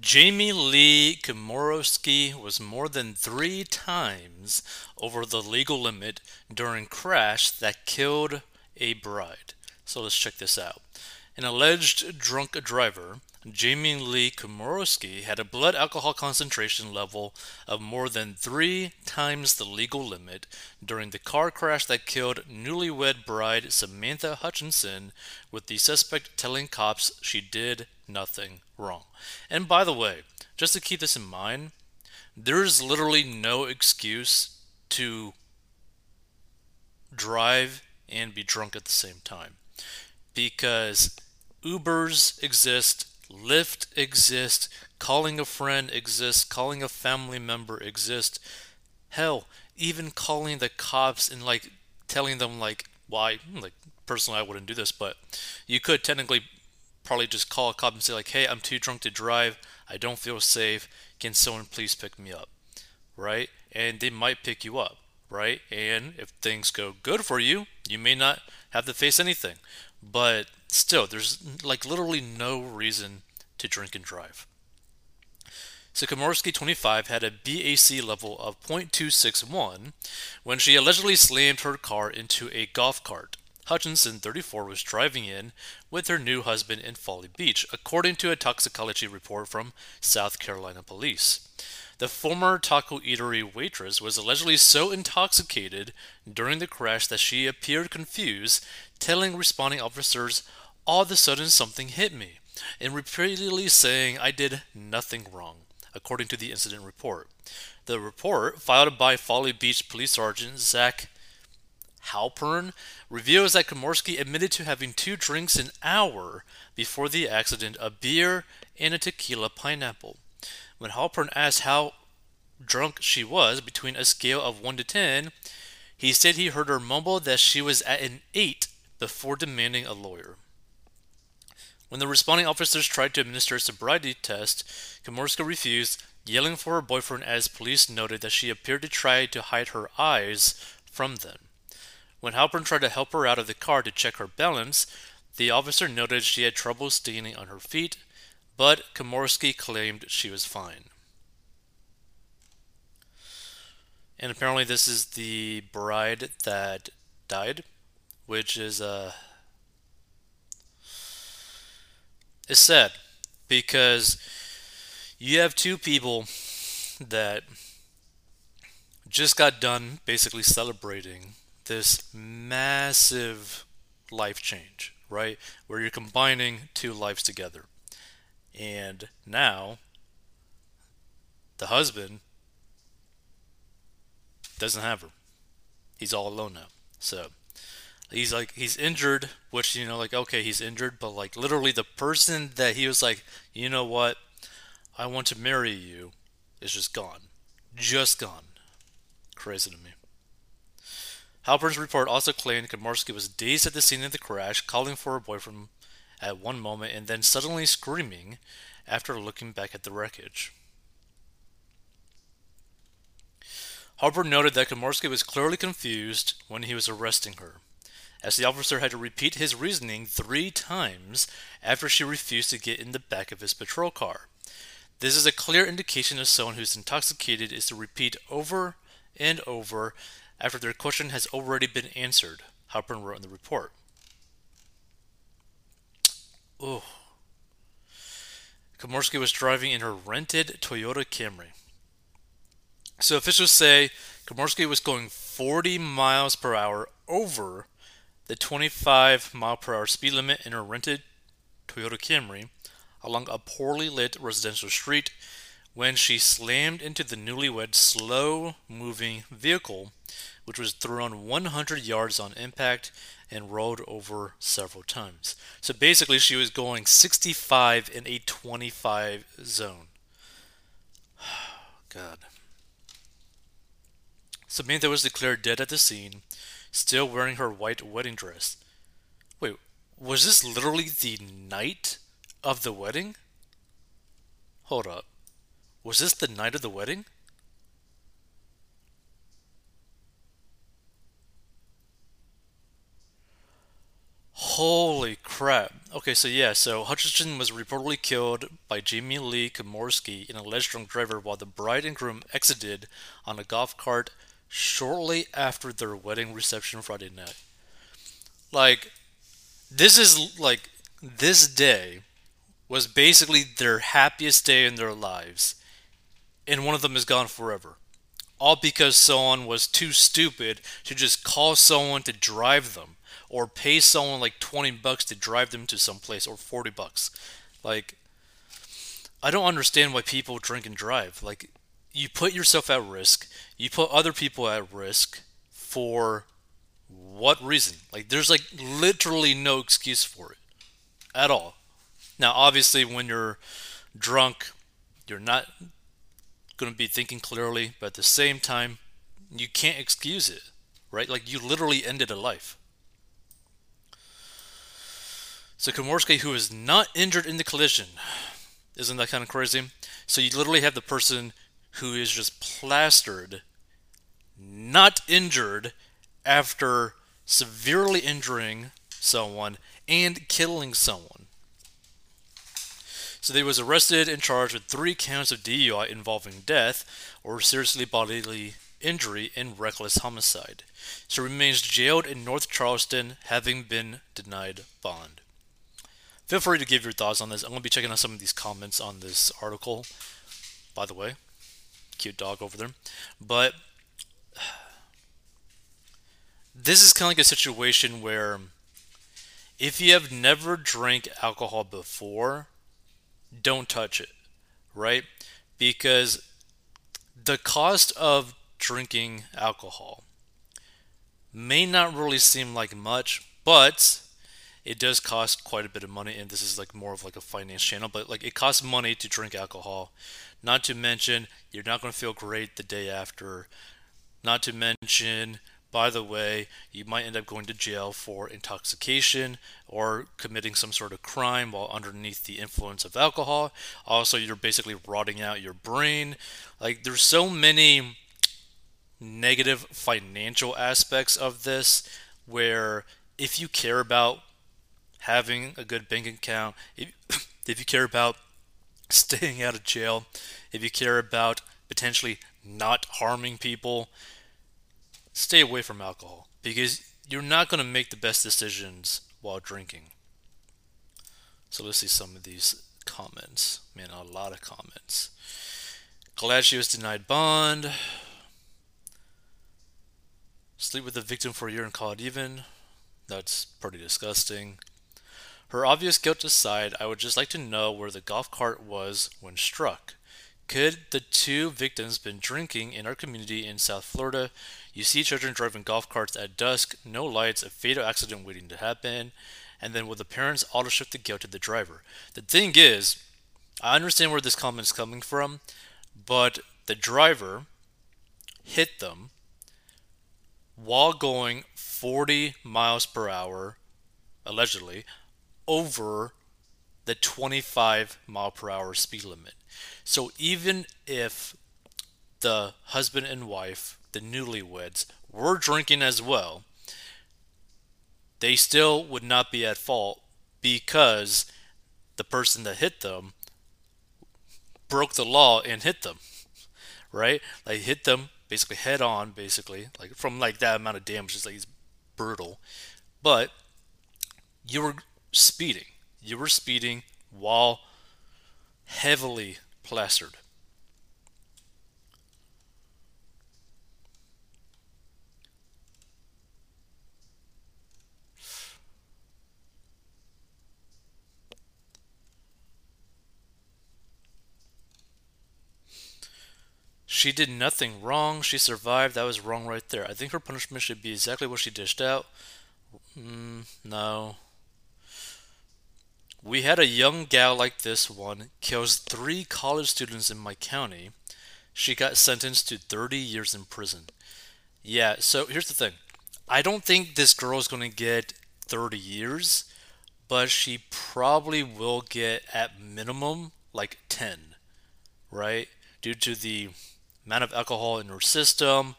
Jamie Lee Komoroski was more than three times over the legal limit during crash that killed a bride. So let's check this out. An alleged drunk driver, Jamie Lee Komoroski, had a blood alcohol concentration level of more than three times the legal limit during the car crash that killed newlywed bride Samantha Hutchinson, with the suspect telling cops she did nothing wrong. And by the way, just to keep this in mind, there's literally no excuse to drive and be drunk at the same time because Ubers exist, Lyft exists, calling a friend exists, calling a family member exists. Hell, even calling the cops and like telling them like why hmm, like personally I wouldn't do this, but you could technically probably just call a cop and say like, "Hey, I'm too drunk to drive. I don't feel safe. Can someone please pick me up?" Right? And they might pick you up, right? And if things go good for you, you may not have to face anything. But still, there's like literally no reason to drink and drive. So Komoroski, 25, had a BAC level of 0.261 when she allegedly slammed her car into a golf cart. Hutchinson, 34, was driving in with her new husband in Folly Beach, according to a toxicology report from South Carolina police. The former taco eatery waitress was allegedly so intoxicated during the crash that she appeared confused, telling responding officers, All of a sudden something hit me, and repeatedly saying I did nothing wrong, according to the incident report. The report, filed by Folly Beach Police Sergeant Zach Halpern, reveals that Komoroski admitted to having two drinks an hour before the accident a beer and a tequila pineapple. When Halpern asked how drunk she was between a scale of 1 to 10, he said he heard her mumble that she was at an 8 before demanding a lawyer. When the responding officers tried to administer a sobriety test, Komoroski refused, yelling for her boyfriend as police noted that she appeared to try to hide her eyes from them. When Halpern tried to help her out of the car to check her balance, the officer noted she had trouble standing on her feet, but Komoroski claimed she was fine. And apparently, this is the bride that died, which is uh, is sad because you have two people that just got done basically celebrating this massive life change, right? Where you're combining two lives together. And now the husband doesn't have her. He's all alone now. So he's like he's injured, which you know like okay, he's injured, but like literally the person that he was like, "You know what? I want to marry you." is just gone. Just gone. Crazy to me. Halpern's report also claimed Komoroski was dazed at the scene of the crash, calling for her boyfriend at one moment and then suddenly screaming after looking back at the wreckage. Halpern noted that Komoroski was clearly confused when he was arresting her, as the officer had to repeat his reasoning three times after she refused to get in the back of his patrol car. This is a clear indication of someone who's intoxicated is to repeat over and over after their question has already been answered, Halpern wrote in the report. Oh. Komoroski was driving in her rented Toyota Camry. So officials say Komoroski was going 40 miles per hour over the 25 mile per hour speed limit in her rented Toyota Camry along a poorly lit residential street when she slammed into the newlywed slow moving vehicle, which was thrown 100 yards on impact and rolled over several times. So basically, she was going 65 in a 25 zone. God. Samantha was declared dead at the scene, still wearing her white wedding dress. Wait, was this literally the night of the wedding? Hold up. Was this the night of the wedding? Holy crap. Okay, so yeah, so Hutchinson was reportedly killed by Jamie Lee Komoroski, an alleged drunk driver, while the bride and groom exited on a golf cart shortly after their wedding reception Friday night. Like, this is like this day was basically their happiest day in their lives, and one of them is gone forever. All because someone was too stupid to just call someone to drive them or pay someone like 20 bucks to drive them to some place or 40 bucks. Like I don't understand why people drink and drive. Like you put yourself at risk, you put other people at risk for what reason? Like there's like literally no excuse for it at all. Now, obviously when you're drunk, you're not going to be thinking clearly, but at the same time, you can't excuse it, right? Like you literally ended a life. So Komoroski, who is not injured in the collision, isn't that kind of crazy? So you literally have the person who is just plastered, not injured, after severely injuring someone and killing someone. So they was arrested and charged with three counts of DUI involving death or seriously bodily injury and reckless homicide. So remains jailed in North Charleston, having been denied bond. Feel free to give your thoughts on this. I'm going to be checking out some of these comments on this article. By the way, cute dog over there. But this is kind of like a situation where if you have never drank alcohol before, don't touch it, right? Because the cost of drinking alcohol may not really seem like much, but it does cost quite a bit of money and this is like more of like a finance channel but like it costs money to drink alcohol. Not to mention you're not going to feel great the day after. Not to mention by the way you might end up going to jail for intoxication or committing some sort of crime while underneath the influence of alcohol. Also you're basically rotting out your brain. Like there's so many negative financial aspects of this where if you care about having a good bank account, if, if you care about staying out of jail, if you care about potentially not harming people, stay away from alcohol because you're not going to make the best decisions while drinking. So let's see some of these comments. Man, a lot of comments. Glad she was denied bond. Sleep with the victim for a year and call it even. That's pretty disgusting. Her obvious guilt aside, I would just like to know where the golf cart was when struck. Could the two victims been drinking in our community in South Florida? You see children driving golf carts at dusk, no lights, a fatal accident waiting to happen, and then would the parents auto shift the guilt to the driver? The thing is, I understand where this comment is coming from, but the driver hit them while going 40 miles per hour, allegedly, over the 25 mile per hour speed limit. So even if the husband and wife, the newlyweds, were drinking as well, they still would not be at fault because the person that hit them broke the law and hit them. Right? Like hit them basically head on basically, like from like that amount of damage is like it's brutal. But you were speeding. You were speeding while heavily plastered. She did nothing wrong. She survived. That was wrong right there. I think her punishment should be exactly what she dished out. Mm, no. We had a young gal like this one kills three college students in my county. She got sentenced to 30 years in prison. Yeah, so here's the thing. I don't think this girl is going to get 30 years, but she probably will get at minimum like 10, right? Due to the amount of alcohol in her system,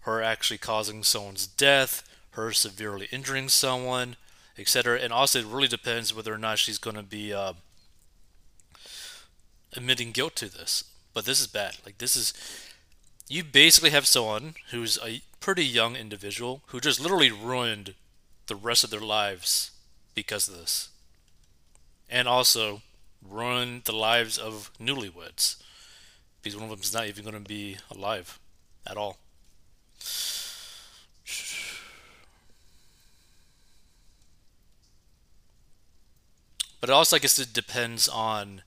her actually causing someone's death, her severely injuring someone, etc. And also, it really depends whether or not she's going to be uh, admitting guilt to this. But this is bad. Like this is you basically have someone who's a pretty young individual who just literally ruined the rest of their lives because of this. And also ruined the lives of newlyweds. Because one of them is not even going to be alive at all. But also, I guess it depends on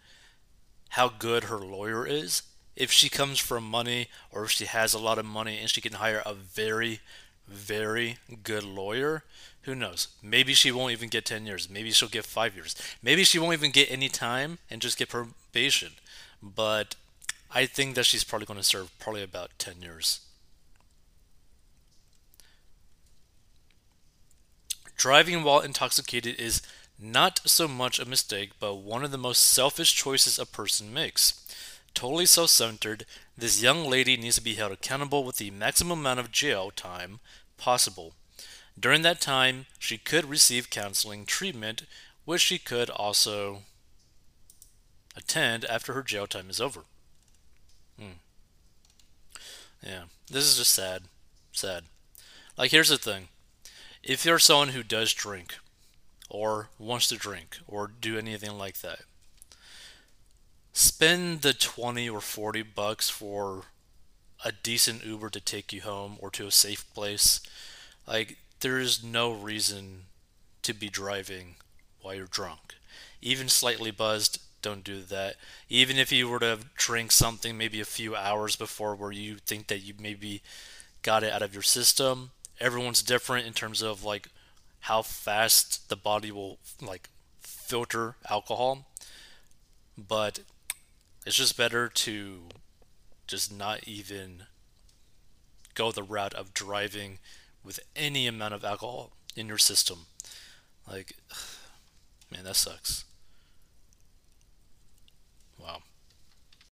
how good her lawyer is. If she comes from money or if she has a lot of money and she can hire a very, very good lawyer, who knows? Maybe she won't even get 10 years. Maybe she'll get 5 years. Maybe she won't even get any time and just get probation. But I think that she's probably going to serve probably about 10 years. Driving while intoxicated is not so much a mistake, but one of the most selfish choices a person makes. Totally self centered, this young lady needs to be held accountable with the maximum amount of jail time possible. During that time, she could receive counseling treatment, which she could also attend after her jail time is over. Hmm. Yeah, this is just sad. Sad. Like, here's the thing if you're someone who does drink, or wants to drink or do anything like that. Spend the 20 or 40 bucks for a decent Uber to take you home or to a safe place. Like, there is no reason to be driving while you're drunk. Even slightly buzzed, don't do that. Even if you were to drink something maybe a few hours before where you think that you maybe got it out of your system, everyone's different in terms of like how fast the body will like filter alcohol. But it's just better to just not even go the route of driving with any amount of alcohol in your system. Like, man, that sucks.